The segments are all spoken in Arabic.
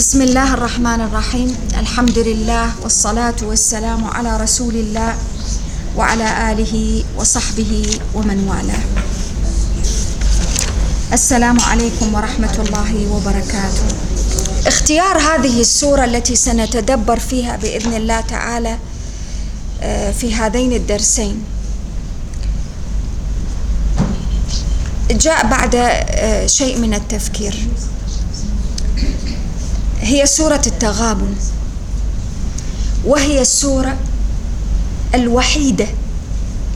بسم الله الرحمن الرحيم الحمد لله والصلاة والسلام على رسول الله وعلى آله وصحبه ومن والاه السلام عليكم ورحمة الله وبركاته اختيار هذه السورة التي سنتدبر فيها بإذن الله تعالى في هذين الدرسين جاء بعد شيء من التفكير هي سورة التغابن. وهي السورة الوحيدة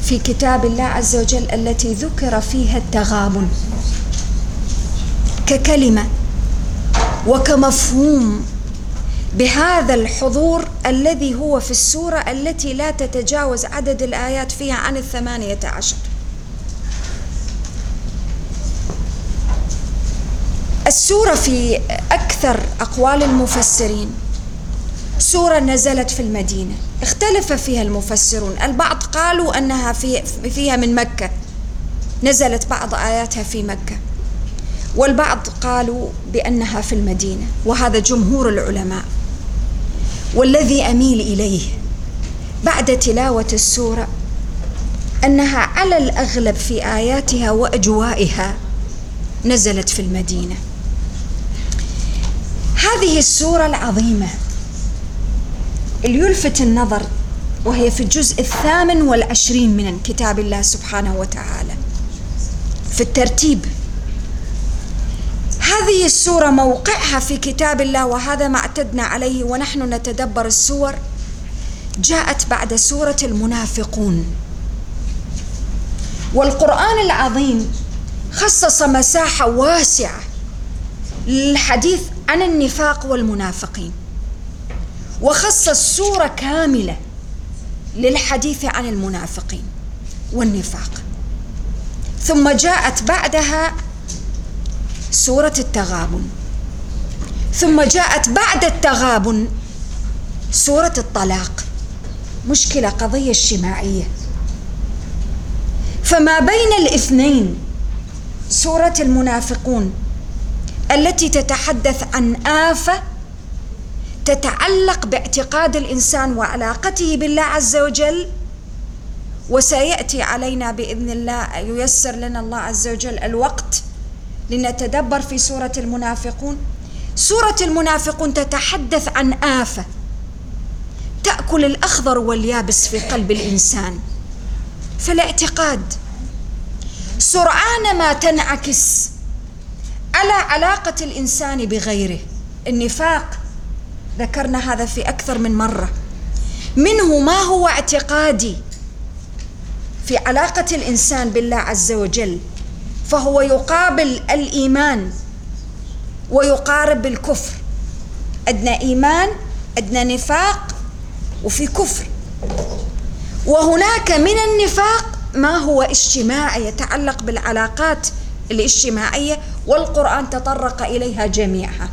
في كتاب الله عز وجل التي ذكر فيها التغابن. ككلمة وكمفهوم بهذا الحضور الذي هو في السورة التي لا تتجاوز عدد الآيات فيها عن الثمانية عشر. السورة في أكثر أقوال المفسرين. سورة نزلت في المدينة. اختلف فيها المفسرون. البعض قالوا أنها في فيها من مكة. نزلت بعض آياتها في مكة. والبعض قالوا بأنها في المدينة. وهذا جمهور العلماء. والذي أميل إليه بعد تلاوة السورة أنها على الأغلب في آياتها وأجوائها نزلت في المدينة. هذه السورة العظيمة. اللي يلفت النظر وهي في الجزء الثامن والعشرين من كتاب الله سبحانه وتعالى. في الترتيب. هذه السورة موقعها في كتاب الله وهذا ما اعتدنا عليه ونحن نتدبر السور. جاءت بعد سورة المنافقون. والقرآن العظيم خصص مساحة واسعة للحديث عن النفاق والمنافقين. وخصص سورة كاملة للحديث عن المنافقين والنفاق. ثم جاءت بعدها سورة التغابن. ثم جاءت بعد التغابن سورة الطلاق. مشكلة قضية اجتماعية. فما بين الاثنين سورة المنافقون التي تتحدث عن آفة تتعلق باعتقاد الإنسان وعلاقته بالله عز وجل وسيأتي علينا بإذن الله ييسر لنا الله عز وجل الوقت لنتدبر في سورة المنافقون. سورة المنافقون تتحدث عن آفة تأكل الأخضر واليابس في قلب الإنسان فالاعتقاد. سرعان ما تنعكس على علاقة الإنسان بغيره. النفاق ذكرنا هذا في أكثر من مرة. منه ما هو اعتقادي في علاقة الإنسان بالله عز وجل فهو يقابل الإيمان ويقارب الكفر. أدنى إيمان أدنى نفاق وفي كفر. وهناك من النفاق ما هو اجتماعي يتعلق بالعلاقات الاجتماعية والقرآن تطرق إليها جميعها.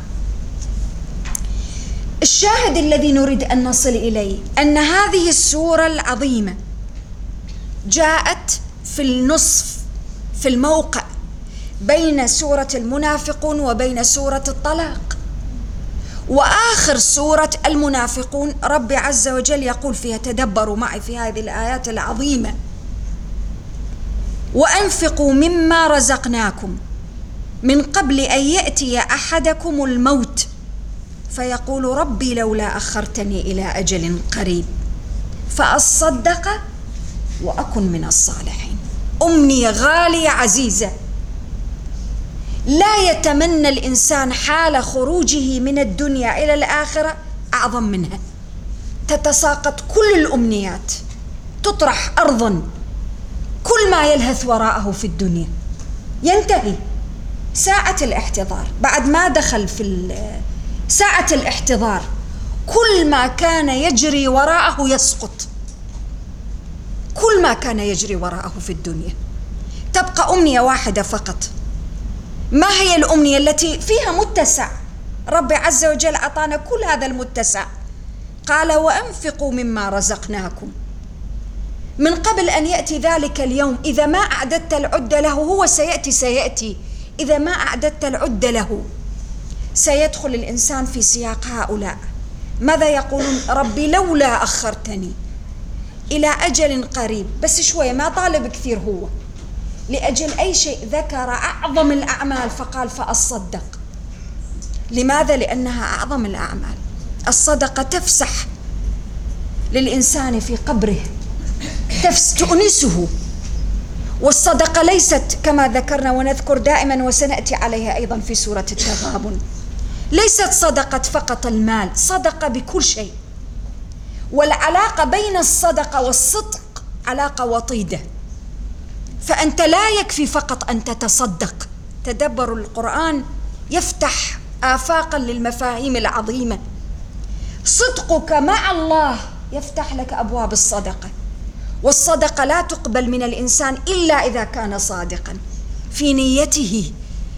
الشاهد الذي نريد أن نصل إليه أن هذه السورة العظيمة جاءت في النصف في الموقع بين سورة المنافقون وبين سورة الطلاق. وآخر سورة المنافقون رب عز وجل يقول فيها تدبروا معي في هذه الآيات العظيمة. وأنفقوا مما رزقناكم. من قبل أن يأتي أحدكم الموت. فيقول ربي لولا أخرتني إلى أجل قريب. فأصدق وأكن من الصالحين. امنيه غاليه عزيزة. لا يتمنى الإنسان حال خروجه من الدنيا إلى الآخرة أعظم منها. تتساقط كل الأمنيات. تطرح ارضا. كل ما يلهث وراءه في الدنيا. ينتهي. ساعة الاحتضار. بعد ما دخل في ساعة الاحتضار. كل ما كان يجري وراءه يسقط. كل ما كان يجري وراءه في الدنيا. تبقى أمنية واحدة فقط. ما هي الأمنية التي فيها متسع؟ رب عز وجل أعطانا كل هذا المتسع. قال وأنفقوا مما رزقناكم. من قبل أن يأتي ذلك اليوم إذا ما أعددت العده له هو سيأتي سيأتي. إذا ما أعددت العده له سيدخل الإنسان في سياق هؤلاء. ماذا يقولون؟ ربي لولا أخرتني إلى أجل قريب. بس شوية ما طالب كثير هو. لأجل أي شيء ذكر أعظم الأعمال فقال فأصدق. لماذا؟ لأنها أعظم الأعمال. الصدقة تفسح للإنسان في قبره. تؤنسه والصدقة ليست كما ذكرنا ونذكر دائما وسنأتي عليها أيضا في سورة التغابن. ليست صدقة فقط المال صدقة بكل شيء. والعلاقة بين الصدقة والصدق علاقة وطيدة. فأنت لا يكفي فقط أن تتصدق. تدبر القرآن يفتح آفاقا للمفاهيم العظيمة. صدقك مع الله يفتح لك أبواب الصدقة. والصدقة لا تقبل من الإنسان إلا إذا كان صادقا. في نيته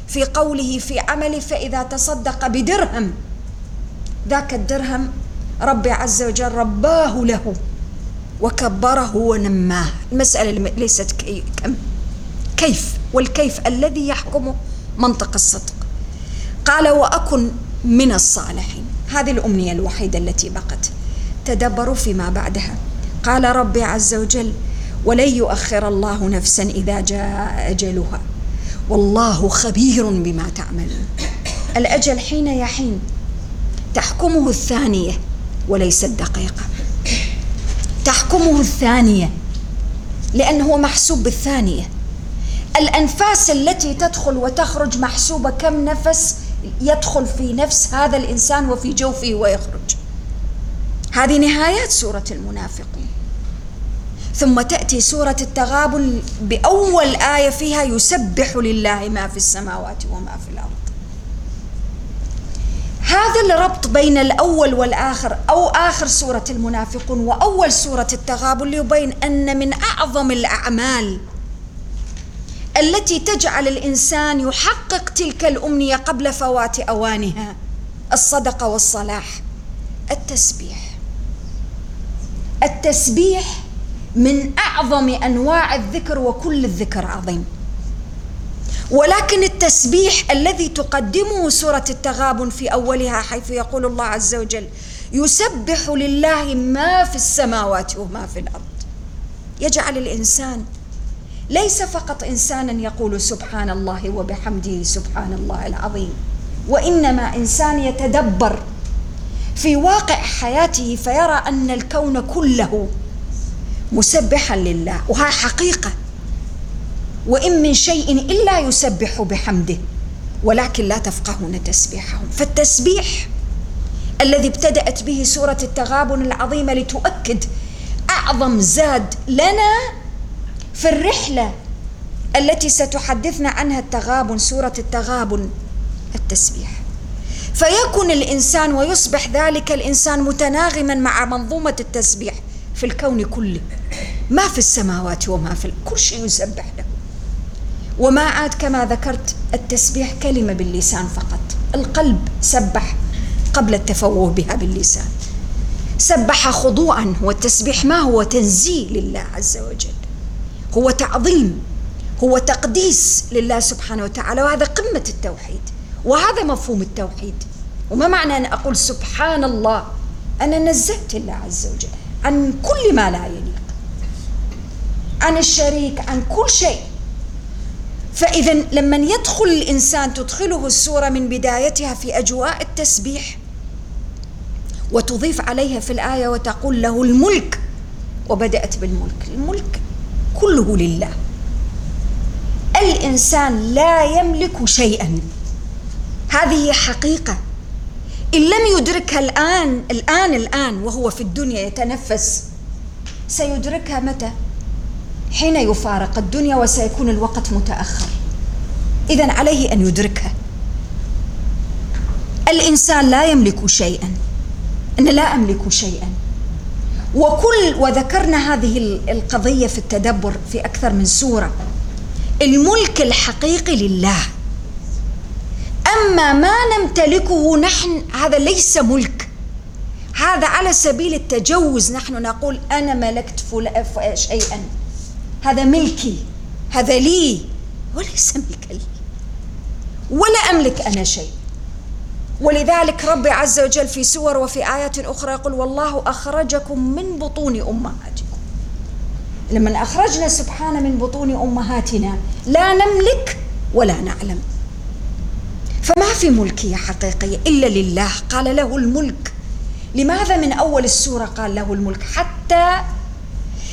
في قوله في عمله فإذا تصدق بدرهم ذاك الدرهم ربي عز وجل رباه له وكبره ونماه. المسألة ليست كم؟ كيف؟ والكيف الذي يحكم منطق الصدق؟ قال وأكن من الصالحين. هذه الأمنية الوحيدة التي بقت تدبروا فيما بعدها. قال ربي عز وجل ولن يؤخر الله نفسا إذا جاء أجلها. والله خبير بما تعملون. الأجل حين يحين تحكمه الثانية وليس الدقيقة. تحكمه الثانية لأنه هو محسوب بالثانية. الأنفاس التي تدخل وتخرج محسوبة كم نفس يدخل في نفس هذا الإنسان وفي جوفه ويخرج. هذه نهايات سورة المنافقين. ثم تأتي سورة التغابن بأول آية فيها يسبح لله ما في السماوات وما في الأرض. هذا الربط بين الأول والآخر أو آخر سورة المنافقون وأول سورة التغابن ليبين أن من أعظم الأعمال التي تجعل الإنسان يحقق تلك الأمنية قبل فوات أوانها الصدقة والصلاح التسبيح. التسبيح من أعظم أنواع الذكر وكل الذكر عظيم. ولكن التسبيح الذي تقدمه سورة التغابن في أولها حيث يقول الله عز وجل يسبح لله ما في السماوات وما في الأرض. يجعل الإنسان ليس فقط إنسانا يقول سبحان الله وبحمده سبحان الله العظيم وإنما إنسان يتدبر في واقع حياته فيرى أن الكون كله مسبحا لله وها حقيقة. وإن من شيء إلا يسبح بحمده ولكن لا تفقهون تسبيحهم. فالتسبيح الذي ابتدأت به سورة التغابن العظيمة لتؤكد أعظم زاد لنا في الرحلة التي ستحدثنا عنها التغابن سورة التغابن التسبيح. فيكون الإنسان ويصبح ذلك الإنسان متناغما مع منظومة التسبيح. في الكون كله ما في السماوات وما في كل شيء يسبح له. وما عاد كما ذكرت التسبيح كلمة باللسان فقط القلب سبح قبل التفوه بها باللسان. سبح خضوعا والتسبيح ما هو تنزيه لله عز وجل. هو تعظيم هو تقديس لله سبحانه وتعالى وهذا قمة التوحيد وهذا مفهوم التوحيد. وما معنى أن أقول سبحان الله؟ أنا نزهت الله عز وجل. عن كل ما لا يليق عن الشريك عن كل شيء. فإذا لما يدخل الإنسان تدخله السورة من بدايتها في أجواء التسبيح وتضيف عليها في الآية وتقول له الملك وبدأت بالملك. الملك كله لله. الإنسان لا يملك شيئا. هذه حقيقة. إن لم يدركها الآن الآن الآن وهو في الدنيا يتنفس سيدركها متى؟ حين يفارق الدنيا وسيكون الوقت متأخر. إذا عليه أن يدركها. الإنسان لا يملك شيئا. أنا لا أملك شيئا. وكل وذكرنا هذه القضية في التدبر في أكثر من سورة. الملك الحقيقي لله. أما ما نمتلكه نحن هذا ليس ملك. هذا على سبيل التجوز نحن نقول أنا ملكت شيئا. هذا ملكي هذا لي وليس ملكا لي. ولا أملك أنا شيء. ولذلك ربي عز وجل في سور وفي آيات أخرى يقول والله أخرجكم من بطون أمهاتكم. لما أخرجنا سبحانه من بطون أمهاتنا لا نملك ولا نعلم. فما في ملكية حقيقية إلا لله قال له الملك. لماذا من أول السورة قال له الملك؟ حتى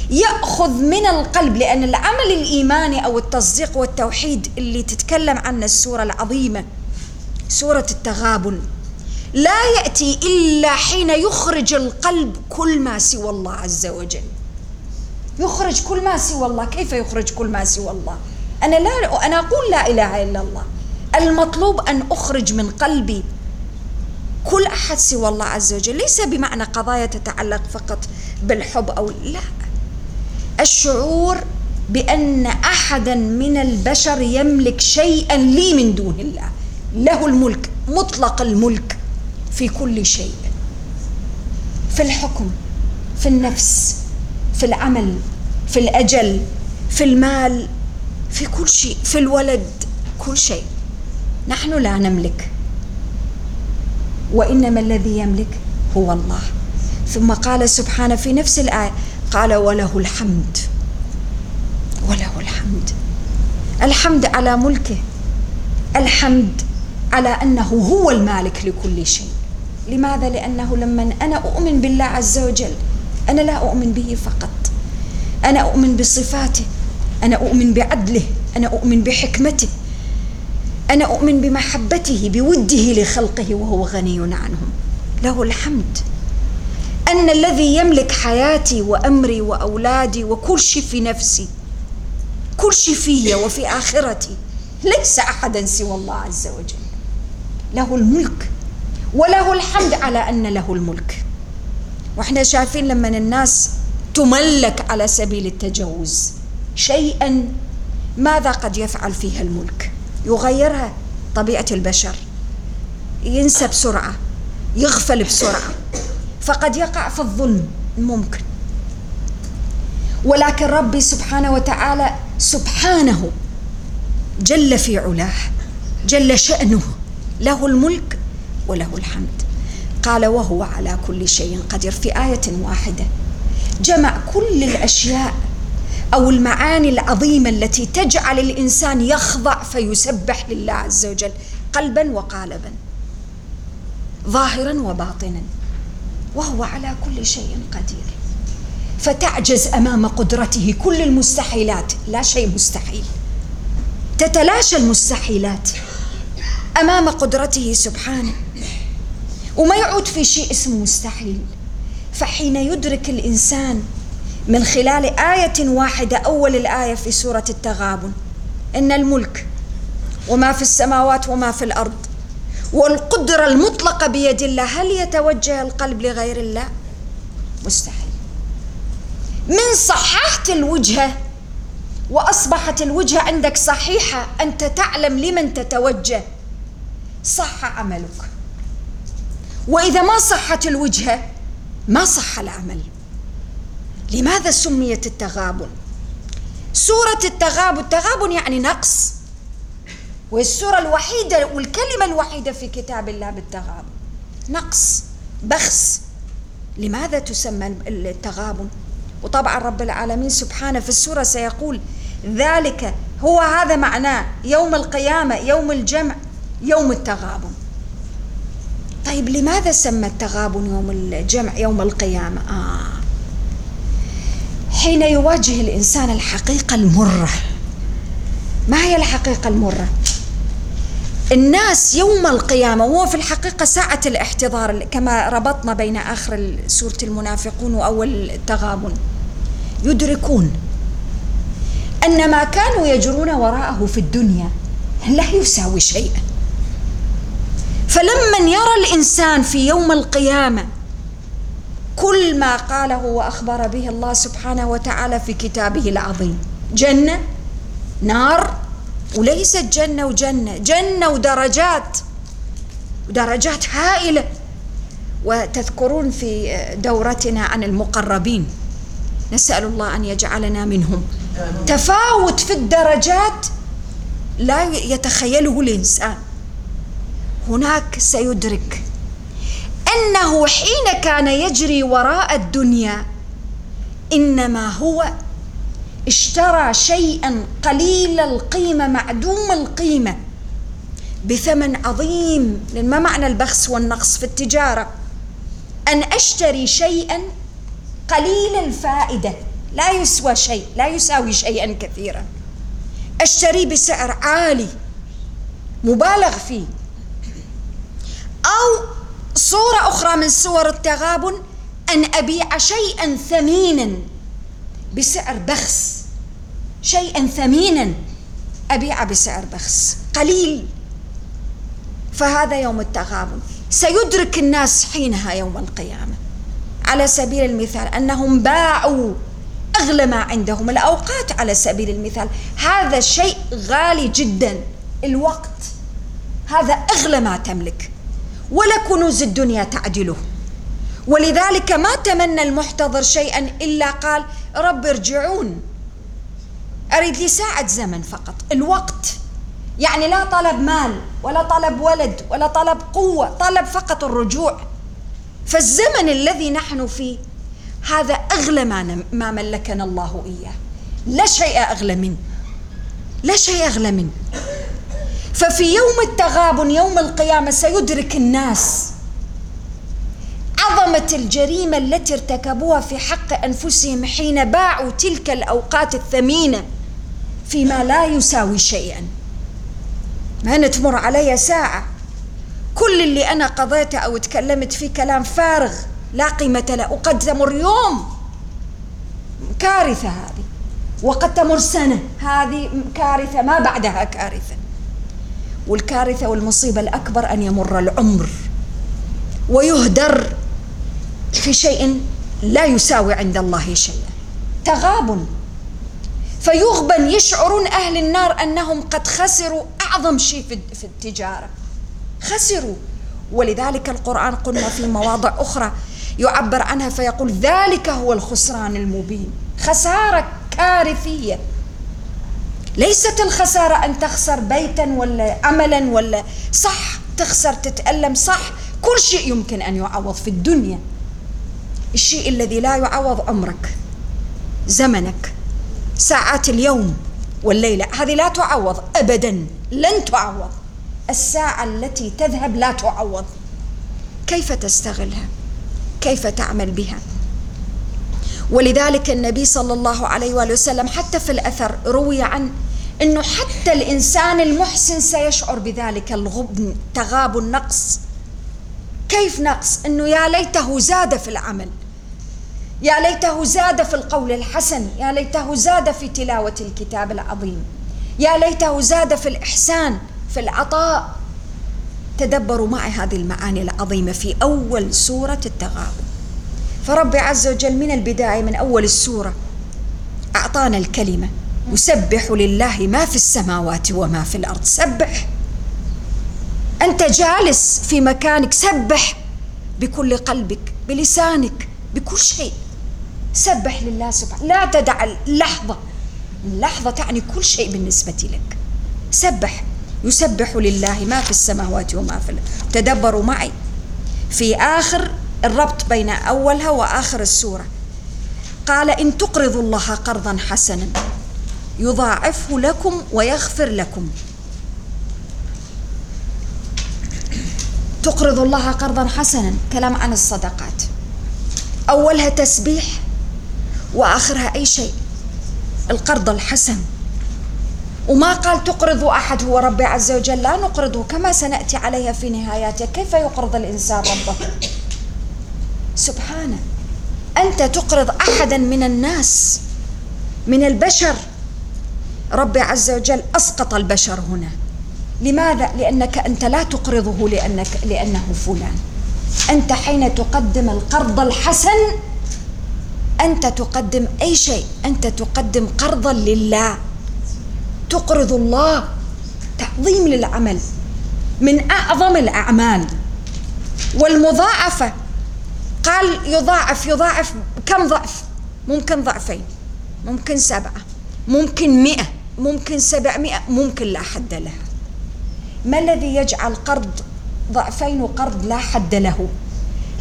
يأخذ من القلب لأن العمل الإيماني أو التصديق والتوحيد اللي تتكلم عنه السورة العظيمة سورة التغابن لا يأتي إلا حين يخرج القلب كل ما سوى الله عز وجل. يخرج كل ما سوى الله. كيف يخرج كل ما سوى الله؟ أنا لا أنا أقول لا إله إلا الله. المطلوب أن أخرج من قلبي كل أحد سوى الله عز وجل. ليس بمعنى قضايا تتعلق فقط بالحب أو لا. الشعور بأن أحدا من البشر يملك شيئا لي من دون الله. له الملك مطلق الملك في كل شيء. في الحكم في النفس في العمل في الأجل في المال في كل شيء في الولد كل شيء. نحن لا نملك. وإنما الذي يملك هو الله. ثم قال سبحانه في نفس الآية قال وله الحمد. وله الحمد. الحمد على ملكه. الحمد على أنه هو المالك لكل شيء. لماذا؟ لأنه لما أنا أؤمن بالله عز وجل أنا لا أؤمن به فقط. أنا أؤمن بصفاته أنا أؤمن بعدله أنا أؤمن بحكمته. أنا أؤمن بمحبته بوده لخلقه وهو غني عنهم. له الحمد. أن الذي يملك حياتي وأمري وأولادي وكل شيء في نفسي كل شيء في وفي آخرتي ليس احدا سوى الله عز وجل. له الملك. وله الحمد على أن له الملك. وإحنا شايفين لما الناس تملك على سبيل التجوز شيئا ماذا قد يفعل فيها الملك؟ يغيرها طبيعة البشر. ينسى بسرعة يغفل بسرعة. فقد يقع في الظلم ممكن ولكن ربي سبحانه وتعالى سبحانه جل في علاه جل شأنه. له الملك وله الحمد. قال وهو على كل شيء قدير في آية واحدة جمع كل الأشياء أو المعاني العظيمة التي تجعل الإنسان يخضع فيسبح لله عز وجل قلبا وقالبا ظاهرا وباطنا وهو على كل شيء قدير. فتعجز أمام قدرته كل المستحيلات. لا شيء مستحيل. تتلاشى المستحيلات أمام قدرته سبحانه. وما يعود في شيء اسمه مستحيل. فحين يدرك الإنسان من خلال آية واحدة أول الآية في سورة التغابن. إن الملك وما في السماوات وما في الأرض والقدره المطلقه بيد الله هل يتوجه القلب لغير الله؟ مستحيل. من صححت الوجهه وأصبحت الوجهه عندك صحيحة أنت تعلم لمن تتوجه. صح عملك. وإذا ما صحت الوجهه ما صح العمل. لماذا سميت التغابن؟ سورة التغابن التغابن يعني نقص. والسورة الوحيدة والكلمة الوحيدة في كتاب الله بالتغابن نقص بخس. لماذا تسمى التغابن؟ وطبعا رب العالمين سبحانه في السورة سيقول ذلك هو هذا معناه يوم القيامة يوم الجمع يوم التغابن. طيب لماذا سمى التغابن يوم الجمع يوم القيامة؟ آه. حين يواجه الإنسان الحقيقة المرة. ما هي الحقيقة المرة؟ الناس يوم القيامة هو في الحقيقة ساعة الاحتضار كما ربطنا بين آخر سورة المنافقون وأول التغابن يدركون أن ما كانوا يجرون وراءه في الدنيا لا يساوي شيئا. فلما يرى الإنسان في يوم القيامة كل ما قاله وأخبر به الله سبحانه وتعالى في كتابه العظيم. جنة نار وليست جنة وجنة. جنة ودرجات درجات هائلة. وتذكرون في دورتنا عن المقربين. نسأل الله أن يجعلنا منهم. تفاوت في الدرجات لا يتخيله الإنسان. هناك سيدرك. أنه حين كان يجري وراء الدنيا إنما هو اشترى شيئا قليل القيمة معدوم القيمة بثمن عظيم. لأن ما معنى البخس والنقص في التجارة؟ أن أشتري شيئا قليل الفائدة لا يسوى شيء لا يساوي شيئا كثيرا. أشتري بسعر عالي مبالغ فيه أو صورة أخرى من صور التغابن أن أبيع شيئا ثمينا بسعر بخس. شيئا ثمينا أبيع بسعر بخس. قليل. فهذا يوم التغابن. سيدرك الناس حينها يوم القيامة. على سبيل المثال أنهم باعوا أغلى ما عندهم الأوقات على سبيل المثال. هذا شيء غالي جدا. الوقت. هذا أغلى ما تملك. ولا كنوز الدنيا تعدله. ولذلك ما تمنى المحتضر شيئا إلا قال رب ارجعون. أريد لي ساعه زمن فقط. الوقت. يعني لا طلب مال ولا طلب ولد ولا طلب قوة طلب فقط الرجوع. فالزمن الذي نحن فيه هذا أغلى ما ما ملكنا الله إياه. لا شيء أغلى منه. لا شيء أغلى منه. ففي يوم التغابن يوم القيامة سيدرك الناس. عظمه الجريمة التي ارتكبوها في حق أنفسهم حين باعوا تلك الأوقات الثمينة فيما لا يساوي شيئا. ما تمر علي ساعة. كل اللي أنا قضيته أو تكلمت فيه كلام فارغ لا قيمة له. وقد تمر يوم كارثة هذه. وقد تمر سنة هذه كارثة ما بعدها كارثة. والكارثة والمصيبة الأكبر أن يمر العمر. ويهدر في شيء لا يساوي عند الله شيئا. تغابن. فيغبن يشعرون أهل النار أنهم قد خسروا أعظم شيء في التجارة. خسروا. ولذلك القرآن قلنا في مواضع أخرى يعبر عنها فيقول ذلك هو الخسران المبين. خسارة كارثية. ليست الخسارة أن تخسر بيتا ولا عملا ولا صح تخسر تتألم صح. كل شيء يمكن أن يعوض في الدنيا. الشيء الذي لا يعوض عمرك زمنك ساعات اليوم والليلة هذه لا تعوض ابدا لن تعوض. الساعة التي تذهب لا تعوض. كيف تستغلها؟ كيف تعمل بها؟ ولذلك النبي صلى الله عليه وآله وسلم حتى في الأثر روي عن إنه حتى الإنسان المحسن سيشعر بذلك الغبن تغاب النقص. كيف نقص؟ إنه يا ليته زاد في العمل يا ليته زاد في القول الحسن يا ليته زاد في تلاوة الكتاب العظيم يا ليته زاد في الإحسان في العطاء. تدبروا معي هذه المعاني العظيمة في أول سورة التغابن. فرب عز وجل من البداية من أول السورة أعطانا الكلمة. يسبح لله ما في السماوات وما في الأرض. سبح. أنت جالس في مكانك. سبح بكل قلبك بلسانك بكل شيء. سبح لله سبحانه. لا تدع لحظه لحظه تعني كل شيء بالنسبة لك. سبح. يسبح لله ما في السماوات وما في الأرض. تدبروا معي. في آخر الربط بين أولها وآخر السورة. قال إن تقرضوا الله قرضا حسنا يضاعفه لكم ويغفر لكم. تقرض الله قرضا حسنا كلام عن الصدقات. أولها تسبيح وآخرها أي شيء القرض الحسن. وما قال تقرض أحد هو ربي عز وجل لا نقرضه كما سنأتي عليها في نهاياته كيف يقرض الإنسان ربه؟ سبحانه أنت تقرض أحدا من الناس من البشر. ربي عز وجل أسقط البشر هنا. لماذا؟ لأنك أنت لا تقرضه لانك لأنه فلان. أنت حين تقدم القرض الحسن أنت تقدم أي شيء؟ أنت تقدم قرضا لله. تقرض الله. تعظيم للعمل. من أعظم الأعمال. والمضاعفة. قال يضاعف يضاعف كم ضعف؟ ممكن ضعفين ممكن سبعة ممكن مئة ممكن سبعمائة ممكن لا حد لها ما الذي يجعل قرض ضعفين وقرض لا حد له؟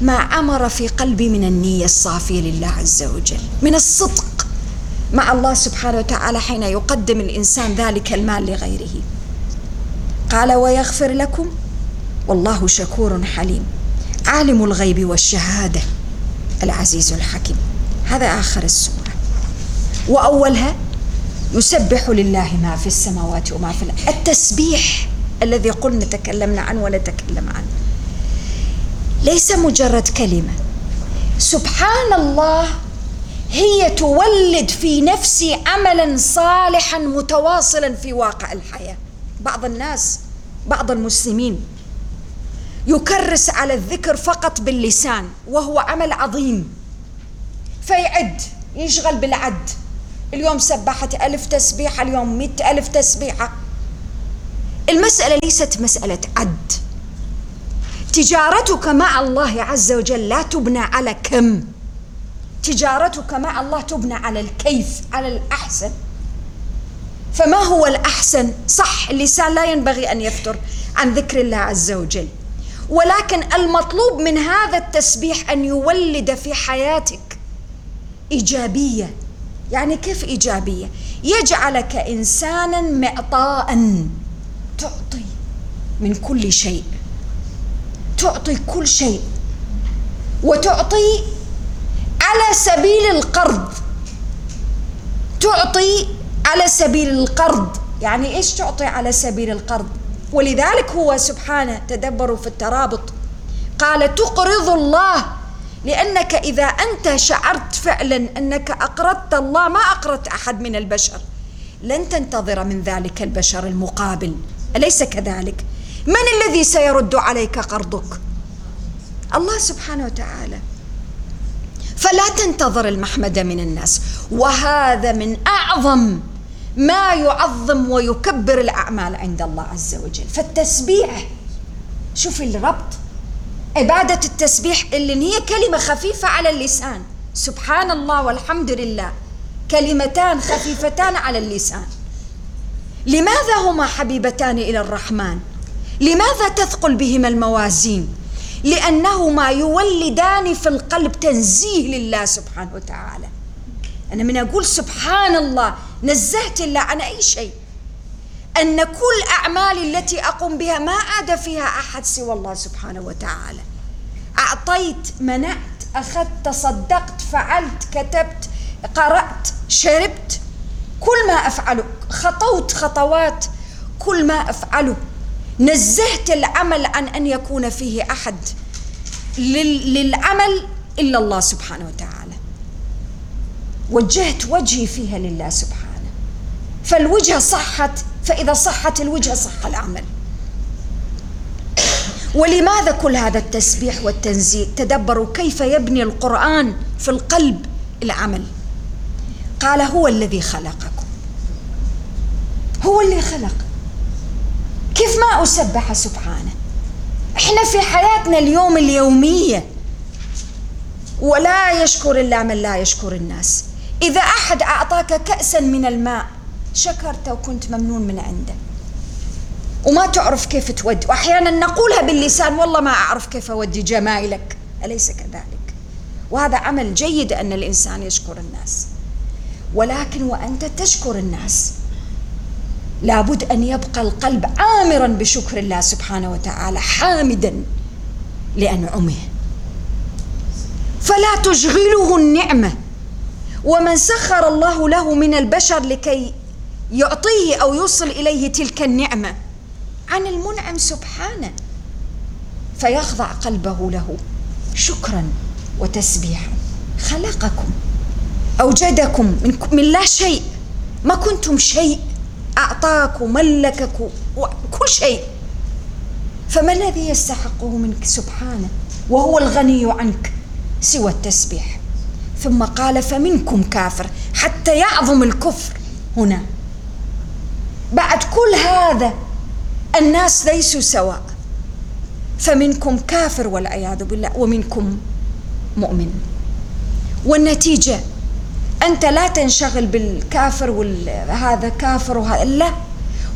ما عمر في قلبي من النية الصافية لله عز وجل من الصدق مع الله سبحانه وتعالى حين يقدم الإنسان ذلك المال لغيره. قال ويغفر لكم والله شكور حليم. عالم الغيب والشهادة العزيز الحكيم. هذا آخر السورة. وأولها يسبح لله ما في السماوات وما في الأرض. التسبيح الذي قلنا تكلمنا عنه ونتكلم عنه. ليس مجرد كلمة. سبحان الله هي تولد في نفسي عملا صالحا متواصلا في واقع الحياة. بعض الناس بعض المسلمين يكرس على الذكر فقط باللسان وهو عمل عظيم. فيعد يشغل بالعد. اليوم سبحت ألف تسبيحة اليوم مئة ألف تسبيحة. المسألة ليست مسألة عد. تجارتك مع الله عز وجل لا تبنى على كم. تجارتك مع الله تبنى على الكيف على الأحسن. فما هو الأحسن؟ صح اللسان لا ينبغي أن يفتر عن ذكر الله عز وجل. ولكن المطلوب من هذا التسبيح أن يولد في حياتك إيجابية. يعني كيف إيجابية؟ يجعلك إنسانا معطاء. تعطي من كل شيء. تعطي كل شيء. وتعطي على سبيل القرض. تعطي على سبيل القرض. يعني إيش تعطي على سبيل القرض؟ ولذلك هو سبحانه تدبروا في الترابط. قال تقرض الله لأنك إذا أنت شعرت فعلا أنك أقرضت الله ما أقرضت أحد من البشر. لن تنتظر من ذلك البشر المقابل. أليس كذلك؟ من الذي سيرد عليك قرضك؟ الله سبحانه وتعالى. فلا تنتظر المحمد من الناس. وهذا من أعظم ما يعظم ويكبر الأعمال عند الله عز وجل. فالتسبيح شوف الربط. عبادة التسبيح اللي هي كلمة خفيفة على اللسان. سبحان الله والحمد لله كلمتان خفيفتان على اللسان. لماذا هما حبيبتان إلى الرحمن؟ لماذا تثقل بهما الموازين؟ لأنهما يولدان في القلب تنزيه لله سبحانه وتعالى. أنا من أقول سبحان الله نزهت الله عن أي شيء. أن كل أعمالي التي أقوم بها ما عاد فيها أحد سوى الله سبحانه وتعالى. أعطيت منعت أخذت تصدقت فعلت كتبت قرأت شربت كل ما أفعله. خطوت خطوات كل ما أفعله. نزهت العمل عن أن يكون فيه أحد للعمل إلا الله سبحانه وتعالى. وجهت وجهي فيها لله سبحانه. فالوجهة صحت فإذا صحت الوجهة صح العمل. ولماذا كل هذا التسبيح والتنزيل تدبروا كيف يبني القرآن في القلب العمل. قال هو الذي خلقكم. هو اللي خلق. كيف ما أسبح سبحانه؟ إحنا في حياتنا اليوم اليومية. ولا يشكر الله من لا يشكر الناس. إذا أحد أعطاك كأسا من الماء شكرت وكنت ممنون من عنده. وما تعرف كيف تودي. وأحيانا نقولها باللسان والله ما أعرف كيف أودي جمايلك. أليس كذلك؟ وهذا عمل جيد أن الإنسان يشكر الناس. ولكن وأنت تشكر الناس لابد أن يبقى القلب عامرا بشكر الله سبحانه وتعالى حامدا لأنعمه. فلا تشغله النعمة. ومن سخر الله له من البشر لكي يعطيه أو يوصل إليه تلك النعمة عن المنعم سبحانه فيخضع قلبه له. شكرا وتسبيحا. خلقكم أوجدكم من, لا شيء. ما كنتم شيء. أعطاكم ملككم كل شيء. فما الذي يستحقه منك سبحانه؟ وهو الغني عنك سوى التسبيح. ثم قال فمنكم كافر حتى يعظم الكفر. هنا بعد كل هذا الناس ليسوا سواء. فمنكم كافر والعياذ بالله ومنكم مؤمن. والنتيجة أنت لا تنشغل بالكافر وهذا كافر وهذا لا.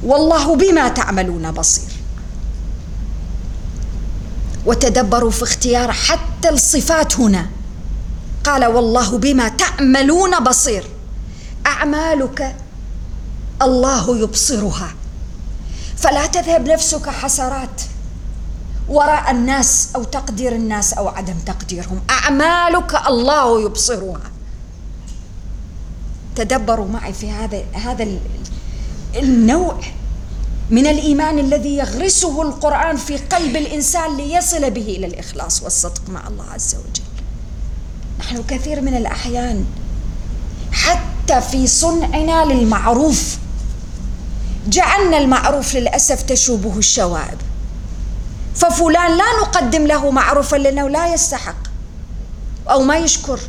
والله بما تعملون بصير. وتدبروا في اختيار حتى الصفات هنا. قال والله بما تعملون بصير. أعمالك الله يبصرها. فلا تذهب نفسك حسرات. وراء الناس أو تقدير الناس أو عدم تقديرهم. أعمالك الله يبصرها. تدبروا معي في هذا هذا النوع من الإيمان الذي يغرسه القرآن في قلب الإنسان ليصل به إلى الإخلاص والصدق مع الله عز وجل. نحن كثير من الأحيان حتى في صنعنا للمعروف جعلنا المعروف للأسف تشوبه الشوائب. ففلان لا نقدم له معروفا لأنه لا يستحق أو ما يشكر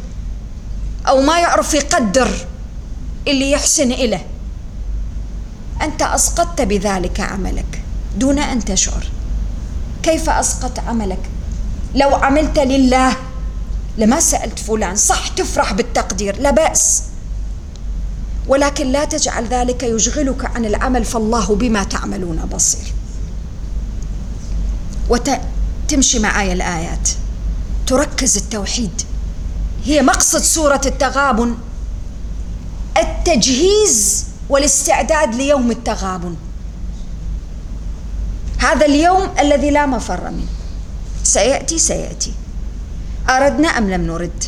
أو ما يعرف يقدر اللي يحسن إليه. أنت أسقطت بذلك عملك دون أن تشعر. كيف أسقط عملك؟ لو عملت لله. لما سألت فلان صح تفرح بالتقدير لا بأس. ولكن لا تجعل ذلك يشغلك عن العمل فالله بما تعملون بصير. وتمشي معي الآيات. تركز التوحيد. هي مقصد سورة التغابن. التجهيز والاستعداد ليوم التغابن. هذا اليوم الذي لا مفر منه. سيأتي سيأتي. أردنا أم لم نرد؟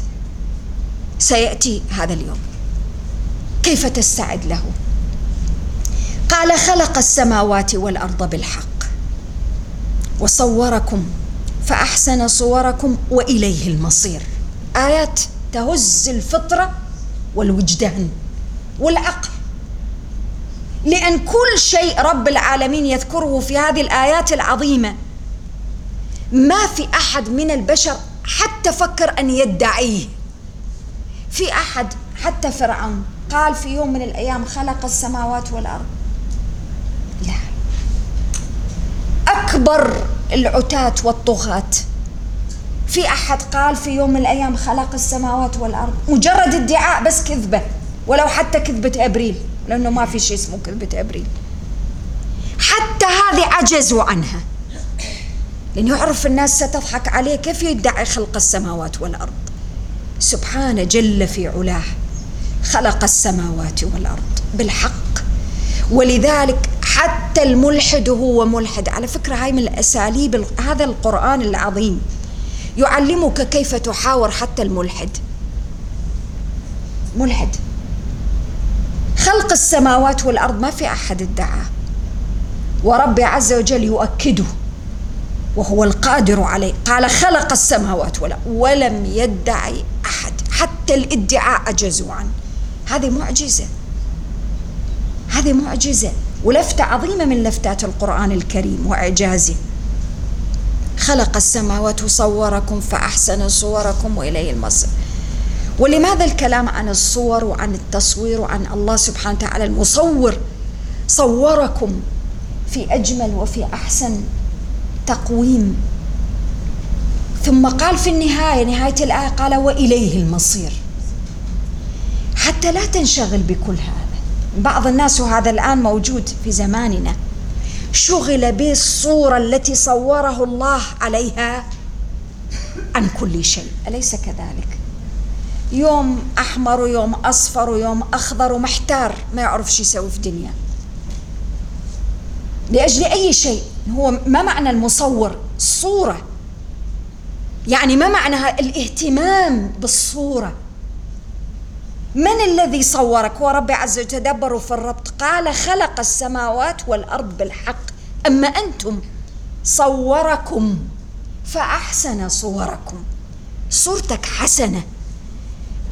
سيأتي هذا اليوم. كيف تستعد له؟ قال خلق السماوات والأرض بالحق. وصوركم فأحسن صوركم وإليه المصير. آيات تهز الفطرة والوجدان والعقل. لأن كل شيء رب العالمين يذكره في هذه الآيات العظيمة. ما في أحد من البشر حتى فكر أن يدعيه. في أحد حتى فرعون. قال في يوم من الأيام خلق السماوات والأرض. لا. أكبر العتاة والطغاة. في أحد قال في يوم من الأيام خلق السماوات والأرض. مجرد ادعاء بس كذبة. ولو حتى كذبة أبريل. لأنه ما في شيء اسمه كذبة أبريل. حتى هذه عجزوا عنها. لأنه يعرف الناس ستضحك عليه كيف يدعي خلق السماوات والأرض. سبحانه جل في علاه. خلق السماوات والأرض بالحق. ولذلك حتى الملحد هو ملحد. على فكرة هاي من الأساليب هذا القرآن العظيم يعلمك كيف تحاور حتى الملحد. ملحد. خلق السماوات والأرض ما في أحد ادعاه وربي عز وجل يؤكده وهو القادر عليه. قال خلق السماوات والأرض ولم يدعي أحد. حتى الادعاء عجزوا عنه. هذه معجزة. هذه معجزة. ولفته عظيمة من لفتات القرآن الكريم واعجازه خلق السماوات وصوركم فأحسن صوركم وإليه المصير. ولماذا الكلام عن الصور وعن التصوير وعن الله سبحانه وتعالى المصور صوركم في أجمل وفي أحسن تقويم؟ ثم قال في النهاية نهاية الآية قال وإليه المصير. حتى لا تنشغل بكل هذا. بعض الناس وهذا الآن موجود في زماننا. شغل بالصورة التي صوره الله عليها عن كل شيء. أليس كذلك؟ يوم أحمر ويوم أصفر ويوم أخضر ومحتار ما يعرف شو يسوي في الدنيا. لأجل أي شيء. هو ما معنى المصور؟ الصورة يعني ما معنى الاهتمام بالصورة. من الذي صورك؟ هو ربي عز وجل تدبروا في الربط. قال خلق السماوات والأرض بالحق. أما أنتم صوركم فأحسن صوركم. صورتك حسنة.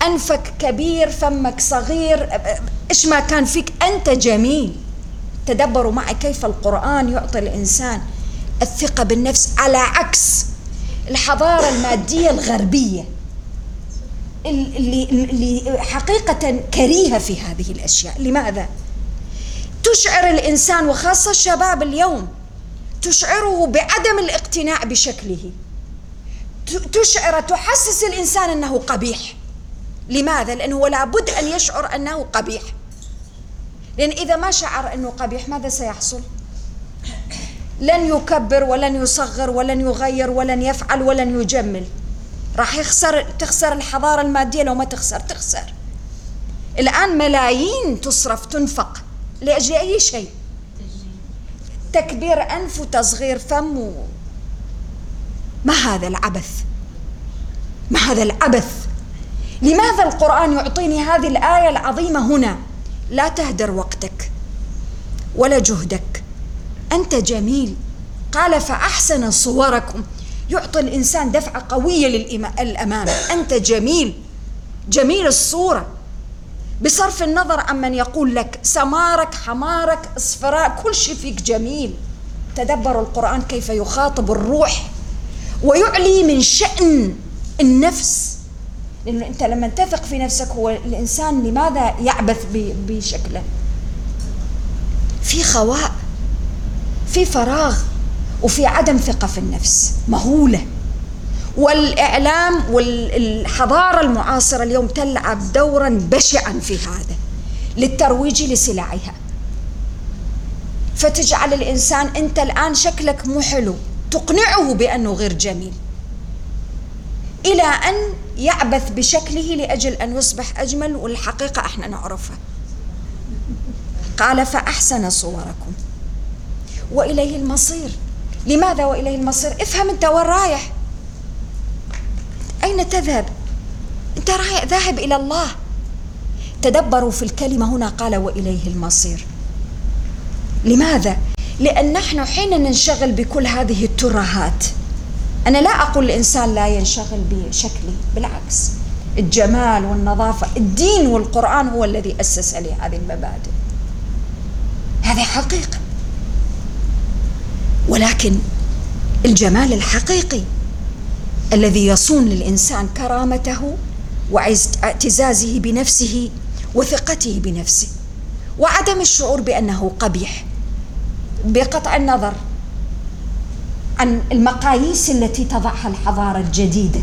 أنفك كبير فمك صغير. إيش ما كان فيك أنت جميل. تدبروا معي كيف القرآن يعطي الإنسان الثقة بالنفس على عكس الحضارة المادية الغربية. اللي, اللي حقيقة كريهة في هذه الأشياء لماذا؟ تشعر الإنسان وخاصة الشباب اليوم تشعره بعدم الاقتناع بشكله تشعر تحسس الإنسان أنه قبيح لماذا؟ لأنه لابد أن يشعر أنه قبيح لأن إذا ما شعر أنه قبيح ماذا سيحصل؟ لن يكبر ولن يصغر ولن يغير ولن يفعل ولن يجمل راح يخسر تخسر الحضارة المادية لو ما تخسر تخسر. الآن ملايين تصرف تنفق. لأجل أي شيء؟ تكبير أنف وتصغير فم و... ما هذا العبث؟ ما هذا العبث؟ لماذا القرآن يعطيني هذه الآية العظيمة هنا؟ لا تهدر وقتك ولا جهدك. أنت جميل. قال فأحسن صوركم. يعطي الإنسان دفعة قوية للأمام أنت جميل. جميل الصورة. بصرف النظر عمن يقول لك سمارك حمارك أصفراء كل شيء فيك جميل. تدبروا القرآن كيف يخاطب الروح ويعلي من شأن النفس. لأنه أنت لما تثق في نفسك هو الإنسان لماذا يعبث بشكله؟ في خواء في فراغ. وفي عدم ثقة في النفس مهولة. والإعلام والحضارة المعاصرة اليوم تلعب دورا بشعا في هذا للترويج لسلعها. فتجعل الإنسان أنت الآن شكلك مو حلو تقنعه بأنه غير جميل. إلى أن يعبث بشكله لأجل أن يصبح أجمل والحقيقة إحنا نعرفها. قال فأحسن صوركم. وإليه المصير. لماذا وإليه المصير؟ افهم أنت وين رايح؟ أين تذهب؟ أنت رايح ذاهب إلى الله. تدبروا في الكلمة هنا قال وإليه المصير. لماذا؟ لأن نحن حين ننشغل بكل هذه الترهات أنا لا أقول الإنسان لا ينشغل بشكله بالعكس. الجمال والنظافة الدين والقرآن هو الذي أسس لهذه المبادئ. هذه حقيقة. ولكن الجمال الحقيقي الذي يصون للإنسان كرامته واعتزازه بنفسه وثقته بنفسه وعدم الشعور بأنه قبيح بقطع النظر عن المقاييس التي تضعها الحضارة الجديدة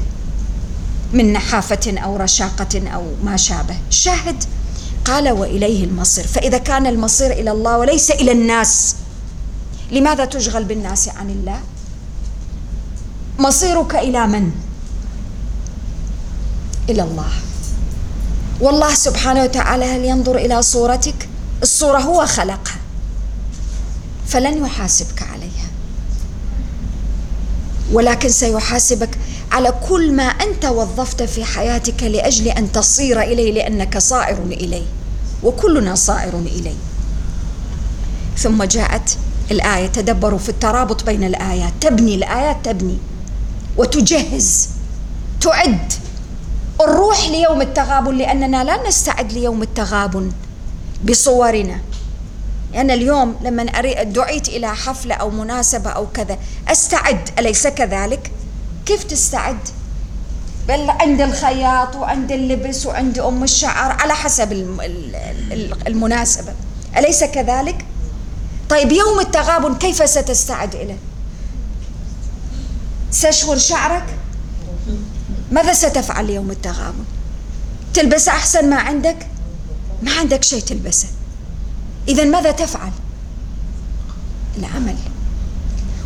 من نحافة أو رشاقة أو ما شابه. شاهد قال وإليه المصير. فإذا كان المصير إلى الله وليس إلى الناس لماذا تشغل بالناس عن الله؟ مصيرك إلى من؟ إلى الله. والله سبحانه وتعالى هل ينظر إلى صورتك؟ الصورة هو خلقها فلن يحاسبك عليها. ولكن سيحاسبك على كل ما أنت وظفت في حياتك لأجل أن تصير إليه لأنك صائر إليه وكلنا صائر إليه. ثم جاءت الآية تدبروا في الترابط بين الآيات. تبني الآيات تبني. وتجهز. تعد. الروح ليوم التغابن لأننا لا نستعد ليوم التغابن بصورنا. أنا اليوم لما دعيت إلى حفلة أو مناسبة أو كذا أستعد. أليس كذلك؟ كيف تستعد؟ بل عند الخياط وعند اللبس وعند أم الشعر على حسب المناسبة. أليس كذلك؟ طيب يوم التغابن كيف ستستعد إليه؟ سشور شعرك؟ ماذا ستفعل يوم التغابن؟ تلبس أحسن ما عندك؟ ما عندك شيء تلبسه إذا ماذا تفعل؟ العمل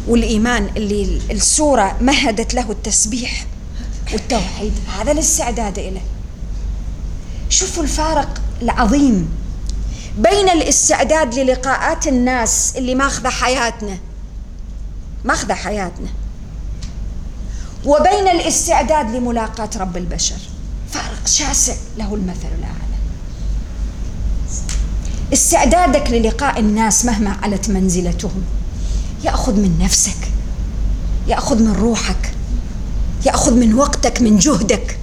والإيمان اللي السورة مهدت له التسبيح والتوحيد هذا الاستعداد إليه شوفوا الفارق العظيم بين الاستعداد للقاءات الناس اللي ماخذة حياتنا. ماخذة حياتنا. وبين الاستعداد لملاقاة رب البشر. فارق شاسع له المثل الأعلى. استعدادك للقاء الناس مهما علت منزلتهم. يأخذ من نفسك. يأخذ من روحك. يأخذ من وقتك من جهدك.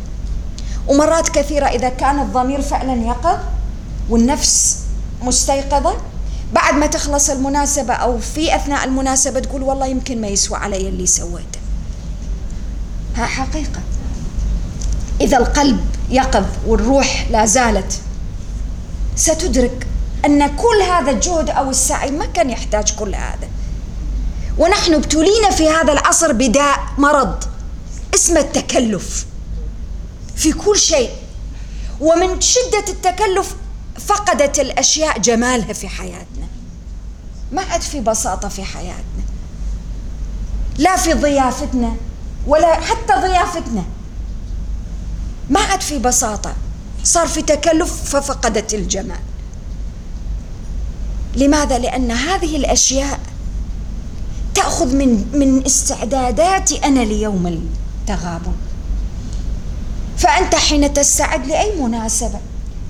ومرات كثيرة إذا كان الضمير فعلا يقظ والنفس مستيقظة؟ بعد ما تخلص المناسبة أو في أثناء المناسبة تقول والله يمكن ما يسوى علي اللي سويته. ها حقيقة. إذا القلب يقظ والروح لا زالت ستدرك أن كل هذا الجهد أو السعي ما كان يحتاج كل هذا. ونحن ابتلينا في هذا العصر بداء مرض اسمه التكلف. في كل شيء. ومن شدة التكلف فقدت الأشياء جمالها في حياتنا. ما عاد في بساطة في حياتنا. لا في ضيافتنا ولا حتى ضيافتنا. ما عاد في بساطة. صار في تكلف ففقدت الجمال. لماذا؟ لأن هذه الأشياء تأخذ من من استعداداتي أنا ليوم التغابن. فأنت حين تستعد لأي مناسبة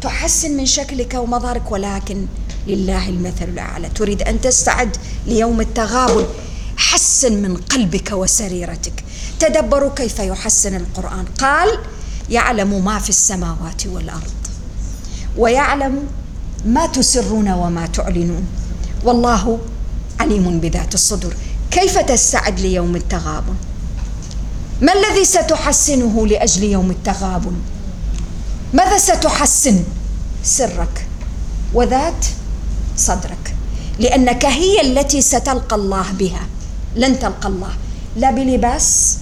تحسن من شكلك ومظهرك ولكن لله المثل الأعلى. تريد أن تستعد ليوم التغابن. حسن من قلبك وسريرتك. تدبروا كيف يحسن القرآن. قال يعلم ما في السماوات والأرض ويعلم ما تسرون وما تعلنون. والله عليم بذات الصدور. كيف تستعد ليوم التغابن؟ ما الذي ستحسنه لأجل يوم التغابن؟ ماذا ستحسن سرك وذات صدرك؟ لأنك هي التي ستلقى الله بها. لن تلقى الله. لا بلباس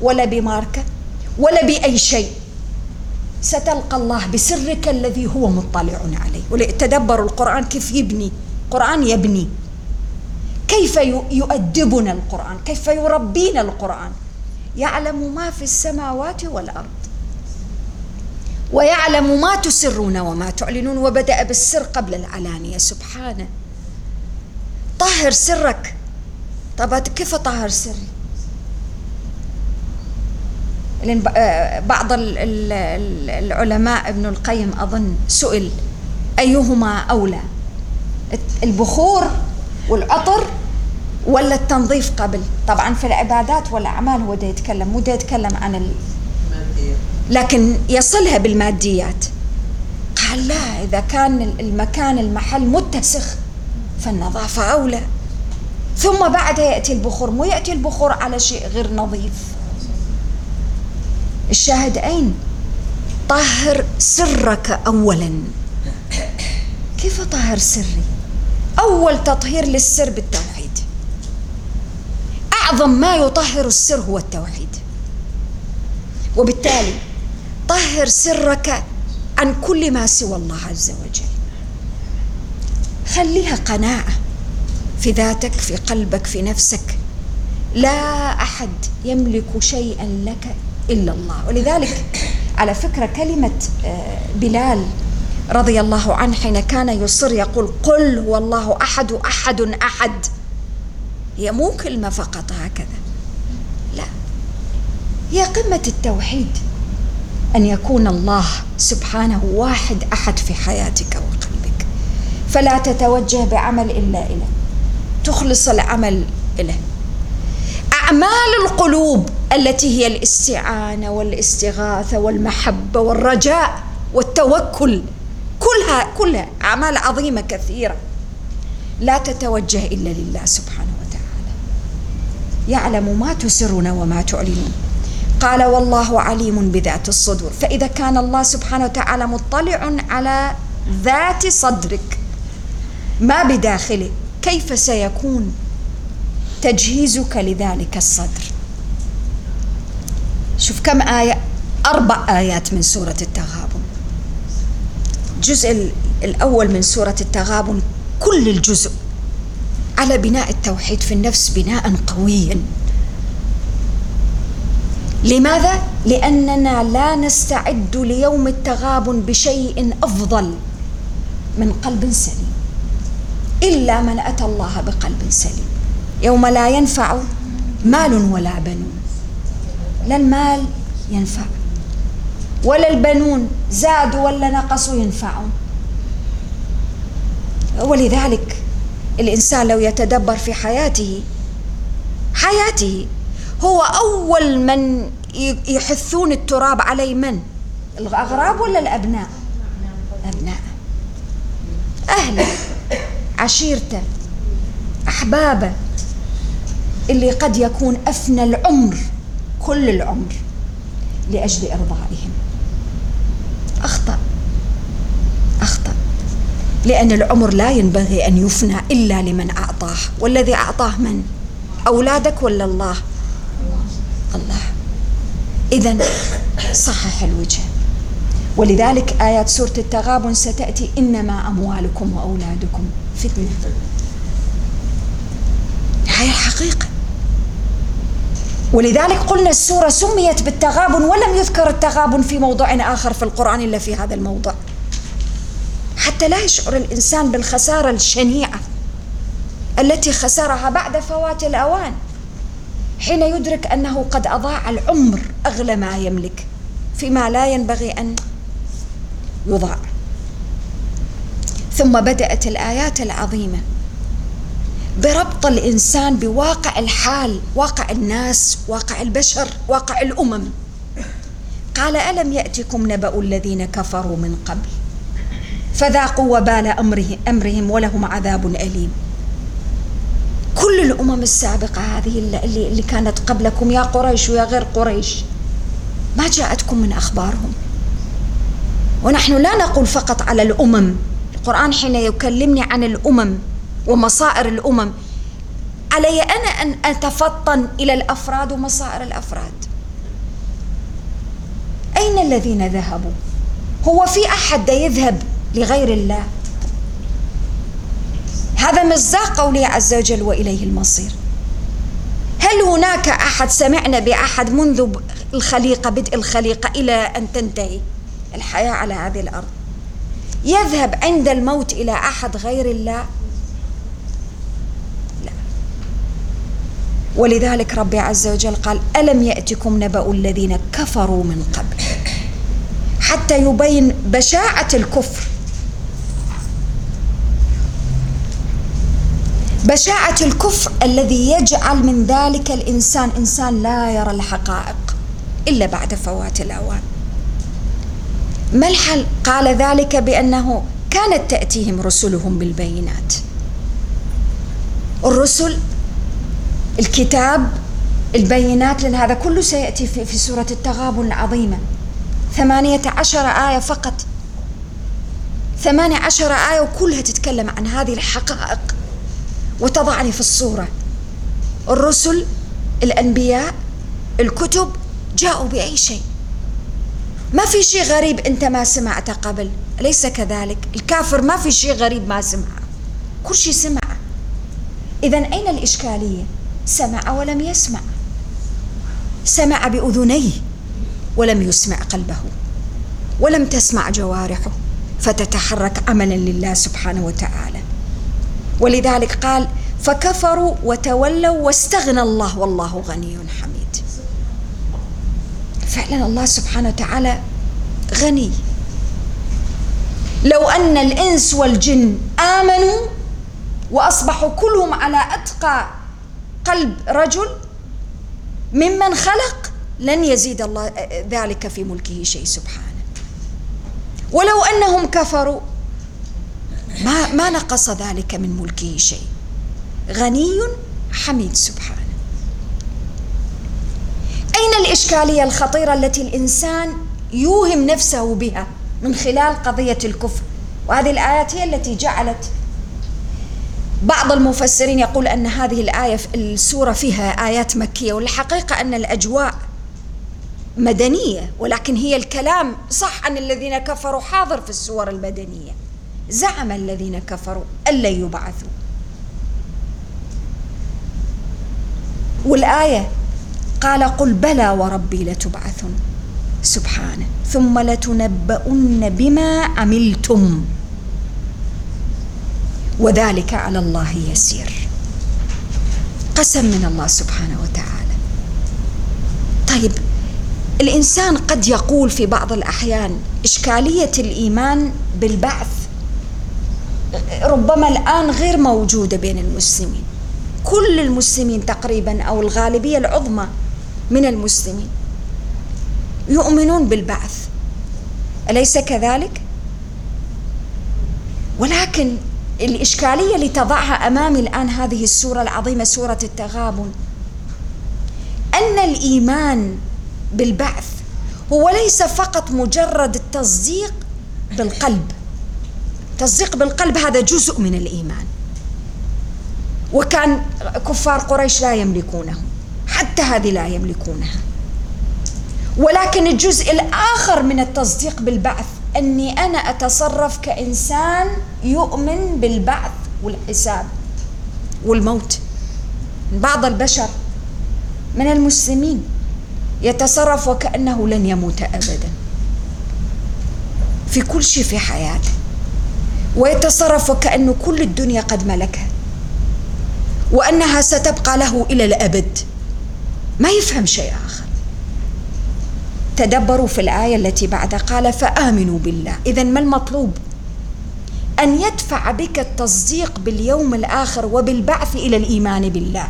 ولا بماركة ولا بأي شيء. ستلقى الله بسرك الذي هو مطلع عليه. ولتدبروا القرآن كيف يبني. القرآن يبني. كيف يؤدبنا القرآن؟ كيف يربينا القرآن؟ يعلم ما في السماوات والأرض. ويعلم ما تسرون وما تعلنون وبدأ بالسر قبل العلانية سبحانه طهر سرك. طب كيف طهر سري؟ لأن آه، بعض العلماء ابن القيم أظن سئل أيهما أولى؟ البخور والعطر ولا التنظيف قبل؟ طبعا في العبادات والأعمال هو ده يتكلم مو يتكلم عن. لكن يصلها بالماديات. قال لا إذا كان المكان المحل متسخ فالنظافة أولى. ثم بعدها يأتي البخور مو يأتي البخور على شيء غير نظيف. الشاهد أين؟ طهر سرك أولا. كيف طهر سري؟ أول تطهير للسر بالتوحيد. أعظم ما يطهر السر هو التوحيد. وبالتالي طهر سرك عن كل ما سوى الله عز وجل. خليها قناعة في ذاتك في قلبك في نفسك. لا أحد يملك شيئا لك إلا الله. ولذلك على فكرة كلمة آه، بلال رضي الله عنه حين كان يصر يقول قل هو الله أحد أحد أحد. هي مو كلمة فقط هكذا. لا. هي قمة التوحيد. أن يكون الله سبحانه واحد أحد في حياتك وقلبك. فلا تتوجه بعمل إلا إليه. تخلص العمل إليه. أعمال القلوب التي هي الاستعانة والاستغاثة والمحبة والرجاء والتوكل كلها كلها أعمال عظيمة كثيرة. لا تتوجه إلا لله سبحانه وتعالى. يعلم ما تسرون وما تعلنون. قال والله عليم بذات الصدور. فإذا كان الله سبحانه وتعالى مطلع على ذات صدرك ما بداخله كيف سيكون تجهيزك لذلك الصدر؟ شوف كم آية أربع آيات من سورة التغابن. الجزء الأول من سورة التغابن كل الجزء على بناء التوحيد في النفس بناء قويا. لماذا؟ لأننا لا نستعد ليوم التغابن بشيء أفضل من قلب سليم. إلا من أتى الله بقلب سليم. يوم لا ينفع مال ولا بنون. لا المال ينفع ولا البنون زادوا ولا نقصوا ينفعون ولذلك الإنسان لو يتدبر في حياته حياته هو أول من يحثون التراب عليه من؟ الأغراب ولا الأبناء؟ أبناء. أهله عشيرته أحبابه اللي قد يكون أفنى العمر كل العمر لأجل إرضائهم. أخطأ أخطأ لأن العمر لا ينبغي أن يفنى إلا لمن أعطاه. والذي أعطاه من؟ أولادك ولا؟ الله؟ إذا صحح الوجه. ولذلك آيات سورة التغابن ستأتي إنما أموالكم وأولادكم فتنة. هاي الحقيقة. ولذلك قلنا السورة سميت بالتغابن ولم يذكر التغابن في موضع آخر في القرآن إلا في هذا الموضع. حتى لا يشعر الإنسان بالخسارة الشنيعة التي خسرها بعد فوات الأوان. حين يدرك أنه قد أضاع العمر أغلى ما يملك فيما لا ينبغي أن يضاع. ثم بدأت الآيات العظيمة بربط الإنسان بواقع الحال واقع الناس واقع البشر واقع الأمم. قال ألم يأتكم نبأ الذين كفروا من قبل؟ فذاقوا وبال امره أمرهم ولهم عذاب أليم. كل الأمم السابقة هذه اللي, اللي كانت قبلكم يا قريش ويا غير قريش. ما جاءتكم من أخبارهم. ونحن لا نقول فقط على الأمم. القرآن حين يكلمني عن الأمم ومصائر الأمم علي أنا أن أتفطن إلى الأفراد ومصائر الأفراد؟ أين الذين ذهبوا؟ هو في أحد يذهب لغير الله؟ هذا مصداق قوله عز وجل وإليه المصير. هل هناك أحد؟ سمعنا بأحد منذ الخليقة بدء الخليقة إلى أن تنتهي الحياة على هذه الأرض. يذهب عند الموت إلى أحد غير الله؟ ولذلك ربي عز وجل قال ألم يأتكم نبأ الذين كفروا من قبل؟ حتى يبين بشاعة الكفر. بشاعة الكفر الذي يجعل من ذلك الإنسان إنسان لا يرى الحقائق إلا بعد فوات الأوان. ما الحل؟ قال ذلك بأنه كانت تأتيهم رسلهم بالبينات. الرسل الكتاب البينات لأن هذا كله سيأتي في, في سورة التغابن العظيمة. ثمانية عشر آية فقط. ثمانية عشر آية وكلها تتكلم عن هذه الحقائق. وتضعني في الصورة. الرسل الأنبياء الكتب جاءوا بأي شيء. ما في شيء غريب أنت ما سمعته قبل. أليس كذلك؟ الكافر ما في شيء غريب ما سمعه. كل شيء سمعه. إذا أين الإشكالية؟ سمع ولم يسمع. سمع بأذنيه ولم يسمع قلبه. ولم تسمع جوارحه. فتتحرك عملا لله سبحانه وتعالى. ولذلك قال فكفروا وتولوا واستغنى الله والله غني حميد. فعلا الله سبحانه وتعالى غني. لو أن الإنس والجن آمنوا وأصبحوا كلهم على أتقى قلب رجل ممن خلق لن يزيد الله ذلك في ملكه شيء سبحانه. ولو أنهم كفروا ما ما نقص ذلك من ملكه شيء. غني حميد سبحانه. أين الإشكالية الخطيرة التي الإنسان يوهم نفسه بها من خلال قضية الكفر؟ وهذه الايات هي التي جعلت بعض المفسرين يقول أن هذه الآية السورة فيها آيات مكية والحقيقة أن الأجواء مدنية ولكن هي الكلام صح عن الذين كفروا حاضر في السور المدنية. زعم الذين كفروا أن لن يبعثوا. والآية قال قل بلى وربي لتبعثن. سبحانه. ثم لتنبؤن بما عملتم. وذلك على الله يسير. قسم من الله سبحانه وتعالى. طيب الإنسان قد يقول في بعض الأحيان إشكالية الإيمان بالبعث ربما الآن غير موجودة بين المسلمين. كل المسلمين تقريبا أو الغالبية العظمى من المسلمين يؤمنون بالبعث. أليس كذلك؟ ولكن الإشكالية اللي تضعها أمامي الآن هذه السورة العظيمة سورة التغابن أن الإيمان بالبعث هو ليس فقط مجرد التصديق بالقلب. تصديق بالقلب هذا جزء من الإيمان. وكان كفار قريش لا يملكونه حتى هذه لا يملكونها. ولكن الجزء الآخر من التصديق بالبعث أني أنا أتصرف كإنسان يؤمن بالبعث والحساب والموت. بعض البشر من المسلمين يتصرف وكأنه لن يموت أبدا. في كل شيء في حياته. ويتصرف وكأنه كل الدنيا قد ملكها وأنها ستبقى له إلى الأبد. ما يفهم شيء آخر. تدبروا في الآية التي بعدها قال فآمنوا بالله. إذا ما المطلوب؟ أن يدفع بك التصديق باليوم الآخر وبالبعث إلى الإيمان بالله.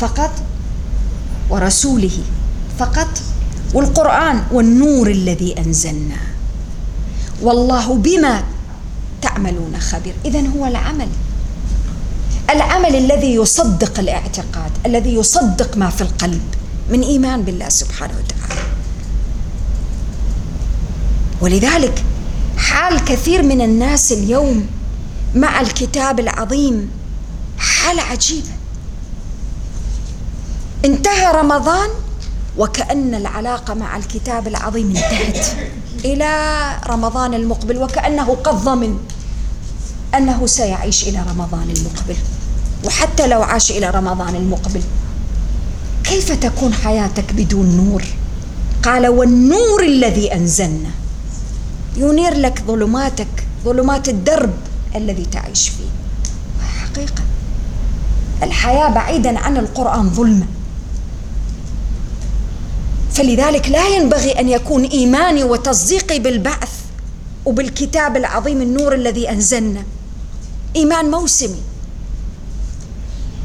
فقط ورسوله فقط والقرآن والنور الذي أنزلنا والله بما تعملون خبير. إذا هو العمل. العمل الذي يصدق الاعتقاد الذي يصدق ما في القلب من إيمان بالله سبحانه وتعالى. ولذلك حال كثير من الناس اليوم مع الكتاب العظيم. حالة عجيبة انتهى رمضان وكأن العلاقة مع الكتاب العظيم انتهت. إلى رمضان المقبل وكأنه قد ضمن أنه سيعيش إلى رمضان المقبل وحتى لو عاش إلى رمضان المقبل. كيف تكون حياتك بدون نور؟ قال والنور الذي أنزلنا ينير لك ظلماتك ظلمات الدرب الذي تعيش فيه. حقيقة الحياة بعيدا عن القرآن ظلمة فلذلك لا ينبغي أن يكون إيماني وتصديقي بالبعث وبالكتاب العظيم النور الذي أنزلنا. إيمان موسمي.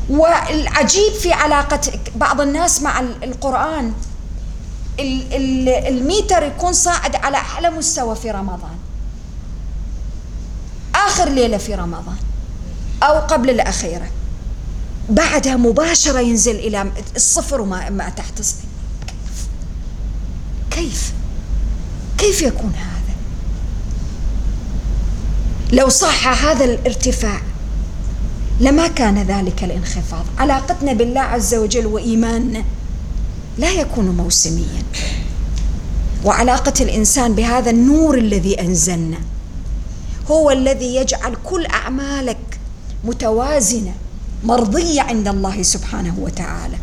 والعجيب في علاقة بعض الناس مع القرآن الميتر يكون صاعد على أعلى مستوى في رمضان. آخر ليلة في رمضان أو قبل الأخيرة. بعدها مباشرة ينزل إلى الصفر وما ما تحت الصفر. كيف؟ كيف يكون هذا؟ لو صح هذا الارتفاع لما كان ذلك الانخفاض. علاقتنا بالله عز وجل وإيماننا لا يكون موسميا. وعلاقة الإنسان بهذا النور الذي أنزلنا هو الذي يجعل كل أعمالك متوازنة مرضية عند الله سبحانه وتعالى.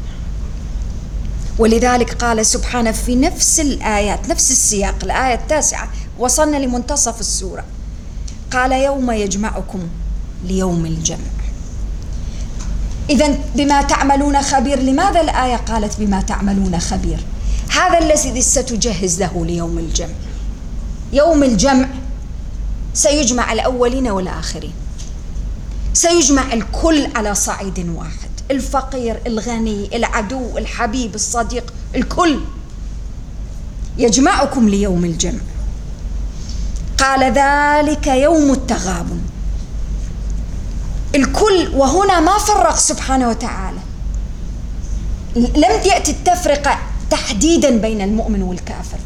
ولذلك قال سبحانه في نفس الآيات نفس السياق الآية التاسعة وصلنا لمنتصف السورة. قال يوم يجمعكم ليوم الجمع. إذا بما تعملون خبير لماذا الآية قالت بما تعملون خبير؟ هذا الذي ستجهز له ليوم الجمع. يوم الجمع سيجمع الأولين والآخرين. سيجمع الكل على صعيد واحد. الفقير الغني العدو الحبيب الصديق الكل. يجمعكم ليوم الجمع. قال ذلك يوم التغابن. الكل وهنا ما فرق سبحانه وتعالى. لم يأتي التفرقة تحديدا بين المؤمن والكافر.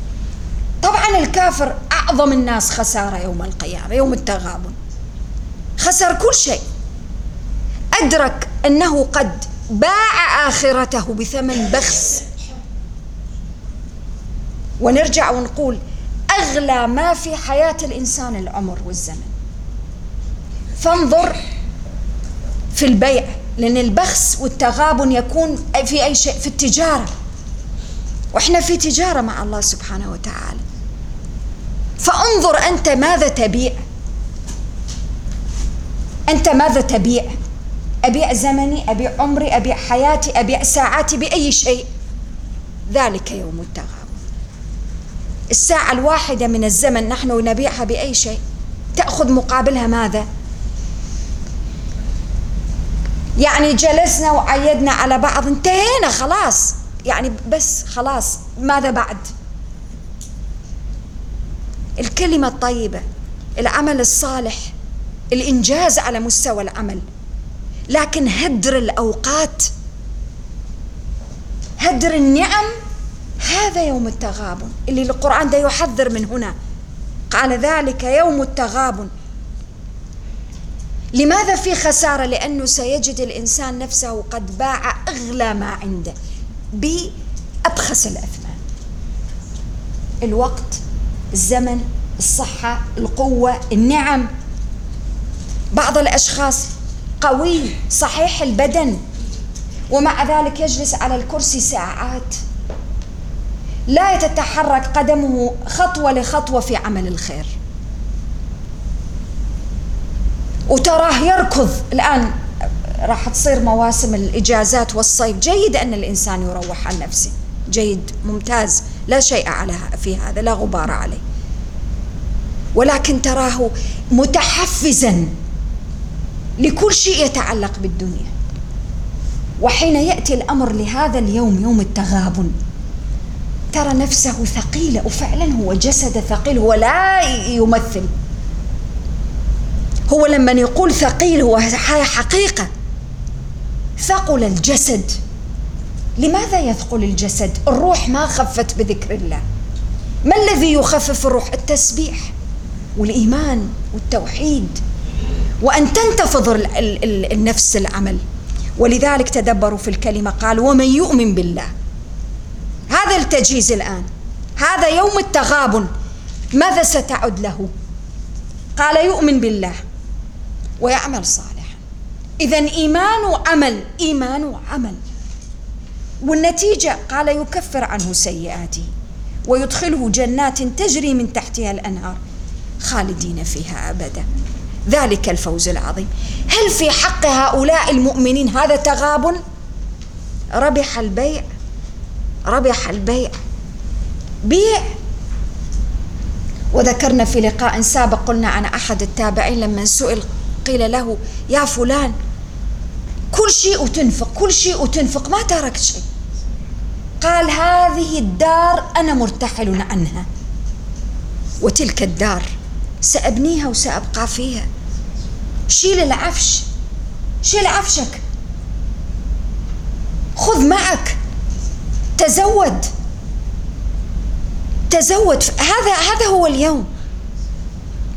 طبعا الكافر أعظم الناس خسارة يوم القيامة يوم التغابن. خسر كل شيء. أدرك أنه قد باع آخرته بثمن بخس. ونرجع ونقول أغلى ما في حياة الإنسان العمر والزمن. فانظر في البيع لأن البخس والتغابن يكون في أي شيء في التجارة. وإحنا في تجارة مع الله سبحانه وتعالى. فانظر أنت ماذا تبيع. أنت ماذا تبيع. أبيع زمني أبيع عمري أبيع حياتي أبيع ساعاتي بأي شيء. ذلك يوم التغابن الساعة الواحدة من الزمن نحن نبيعها بأي شيء. تأخذ مقابلها ماذا؟ يعني جلسنا وعيدنا على بعض انتهينا خلاص. يعني بس خلاص ماذا بعد؟ الكلمة الطيبة العمل الصالح الإنجاز على مستوى العمل. لكن هدر الأوقات هدر النعم. هذا يوم التغابن اللي القرآن ده يحذر من هنا. قال ذلك يوم التغابن. لماذا في خسارة؟ لأنه سيجد الإنسان نفسه قد باع أغلى ما عنده بأبخس الأثمان. الوقت الزمن الصحة القوة النعم. بعض الأشخاص قوي صحيح البدن. ومع ذلك يجلس على الكرسي ساعات. لا تتحرك قدمه خطوة لخطوة في عمل الخير. وتراه يركض. الآن راح تصير مواسم الإجازات والصيف. جيد أن الإنسان يروح عن نفسه. جيد ممتاز. لا شيء على في هذا لا غبار عليه. ولكن تراه متحفزا. لكل شيء يتعلق بالدنيا. وحين يأتي الأمر لهذا اليوم يوم التغابن ترى نفسه ثقيله وفعلا هو جسد ثقيل هو لا يمثل. هو لما يقول ثقيل هو حقيقة. ثقل الجسد. لماذا يثقل الجسد؟ الروح ما خفت بذكر الله. ما الذي يخفف الروح؟ التسبيح والإيمان والتوحيد. وأن تنتفض النفس العمل. ولذلك تدبروا في الكلمة قال ومن يؤمن بالله. هذا التجهيز الآن. هذا يوم التغابن. ماذا ستعد له؟ قال يؤمن بالله ويعمل صالحا. اذا إيمان وعمل إيمان وعمل. والنتيجة قال يكفر عنه سيئاته ويدخله جنات تجري من تحتها الأنهار خالدين فيها أبدا. ذلك الفوز العظيم. هل في حق هؤلاء المؤمنين هذا تغابن؟ ربح البيع ربح البيع. بيع. وذكرنا في لقاء سابق قلنا عن أحد التابعين لما سئل قيل له يا فلان كل شيء وتنفق كل شيء وتنفق ما تركت شيء. قال هذه الدار أنا مرتحل عنها. وتلك الدار سأبنيها وسأبقى فيها. شيل العفش شيل عفشك. خذ معك. تزود. تزود. هذا هذا هو اليوم.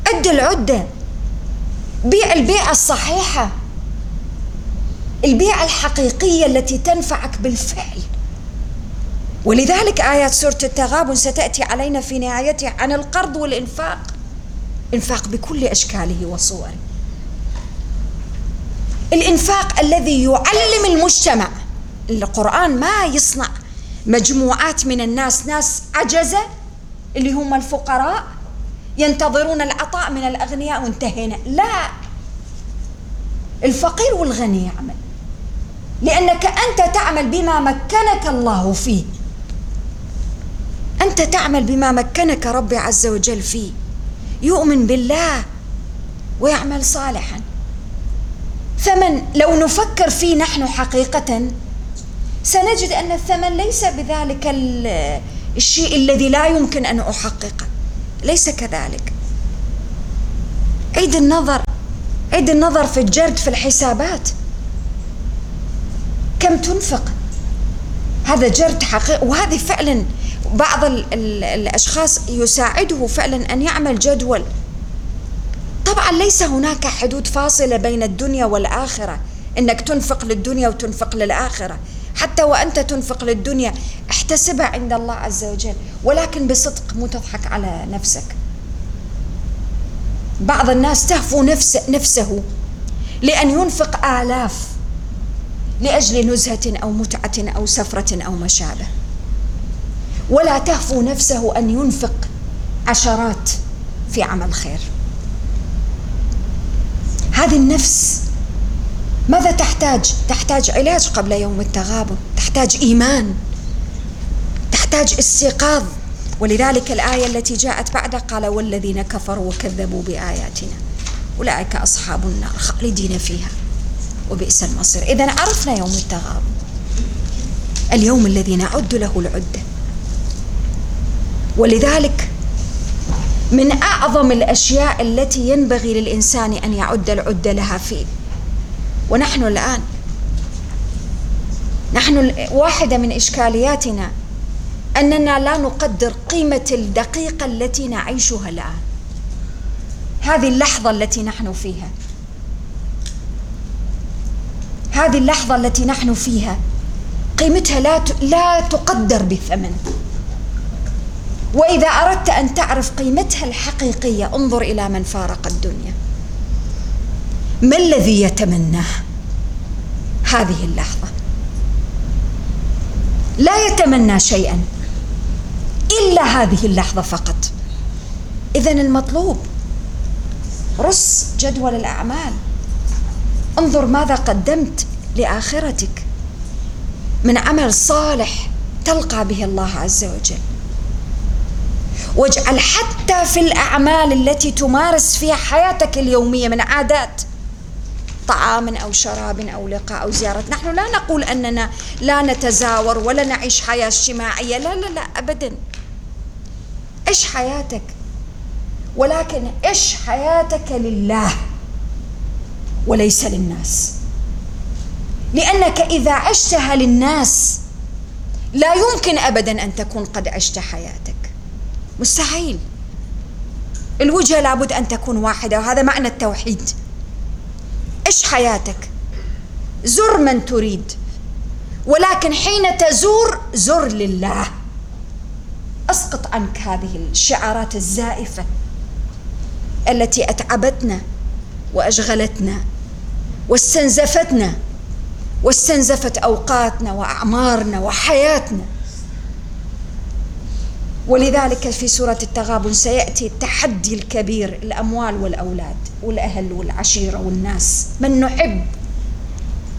أد العدة. بيع البيعة الصحيحة. البيعة الحقيقية التي تنفعك بالفعل. ولذلك آيات سورة التغابن ستأتي علينا في نهايتها عن القرض والإنفاق. انفاق بكل أشكاله وصوره. الإنفاق الذي يعلم المجتمع. القرآن ما يصنع مجموعات من الناس ناس عجزه اللي هم الفقراء ينتظرون العطاء من الأغنياء وانتهينا. لا. الفقير والغني يعمل. لأنك أنت تعمل بما مكنك الله فيه. أنت تعمل بما مكنك ربي عز وجل فيه. يؤمن بالله ويعمل صالحا. ثمن لو نفكر فيه نحن حقيقة سنجد أن الثمن ليس بذلك الشيء الذي لا يمكن أن أحققه. ليس كذلك. عيد النظر عيد النظر في الجرد في الحسابات. كم تنفق؟ هذا جرد حقيقي وهذه فعلا بعض الأشخاص يساعده فعلا أن يعمل جدول. طبعا ليس هناك حدود فاصلة بين الدنيا والآخرة. إنك تنفق للدنيا وتنفق للآخرة. حتى وأنت تنفق للدنيا احتسبها عند الله عز وجل ولكن بصدق مو تضحك على نفسك. بعض الناس تهفو نفس نفسه لأن ينفق آلاف لأجل نزهة أو متعة أو سفرة أو ما شابه ولا تهفو نفسه أن ينفق عشرات في عمل خير. هذه النفس ماذا تحتاج؟ تحتاج علاج قبل يوم التغابن تحتاج إيمان تحتاج استيقاظ. ولذلك الآية التي جاءت بعد قال والذين كفروا وكذبوا بآياتنا أولئك أصحاب النار خالدين فيها وبئس المصير. اذا عرفنا يوم التغابن اليوم الذي نعد له العدة. ولذلك من أعظم الأشياء التي ينبغي للإنسان أن يعد العده لها فيه. ونحن الآن نحن واحدة من إشكالياتنا أننا لا نقدر قيمة الدقيقة التي نعيشها الآن. هذه اللحظة التي نحن فيها. هذه اللحظة التي نحن فيها قيمتها لا لا تقدر بثمن. وإذا أردت أن تعرف قيمتها الحقيقية انظر إلى من فارق الدنيا. ما الذي يتمناه؟ هذه اللحظة. لا يتمنى شيئا. إلا هذه اللحظة فقط. اذا المطلوب رص جدول الأعمال. انظر ماذا قدمت لآخرتك. من عمل صالح تلقى به الله عز وجل. واجعل حتى في الأعمال التي تمارس فيها حياتك اليومية من عادات طعام أو شراب أو لقاء أو زيارة، نحن لا نقول أننا لا نتزاور ولا نعيش حياة اجتماعية، لا لا لا ابدا. عش حياتك ولكن عش حياتك لله وليس للناس. لأنك إذا عشتها للناس لا يمكن ابدا أن تكون قد عشت حياتك. مستحيل. الوجهة لابد أن تكون واحدة وهذا معنى التوحيد. عش حياتك زر من تريد ولكن حين تزور زر لله أسقط عنك هذه الشعارات الزائفة التي أتعبتنا وأشغلتنا واستنزفتنا واستنزفت أوقاتنا وأعمارنا وحياتنا ولذلك في سورة التغابن سيأتي التحدي الكبير الأموال والأولاد والأهل والعشيرة والناس. من نحب؟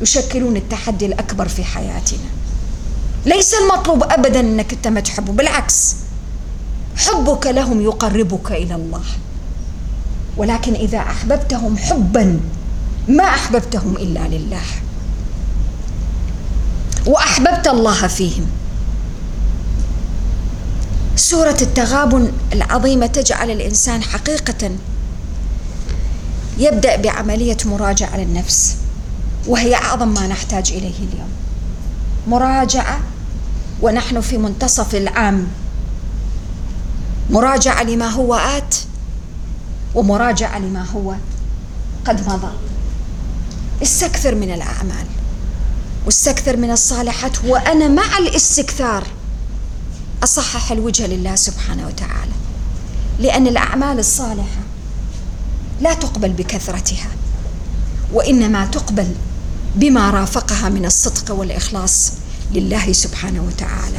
يشكلون التحدي الأكبر في حياتنا. ليس المطلوب ابدا أنك أنت ما تحبه بالعكس. حبك لهم يقربك إلى الله. ولكن إذا أحببتهم حبا ما أحببتهم إلا لله. وأحببت الله فيهم. سورة التغابن العظيمة تجعل الإنسان حقيقة. يبدأ بعملية مراجعة للنفس وهي أعظم ما نحتاج إليه اليوم. مراجعة ونحن في منتصف العام. مراجعة لما هو آت ومراجعة لما هو قد مضى. استكثر من الأعمال واستكثر من الصالحات وأنا مع الاستكثار. أصحح الوجه لله سبحانه وتعالى لأن الأعمال الصالحة لا تقبل بكثرتها وإنما تقبل بما رافقها من الصدق والإخلاص لله سبحانه وتعالى.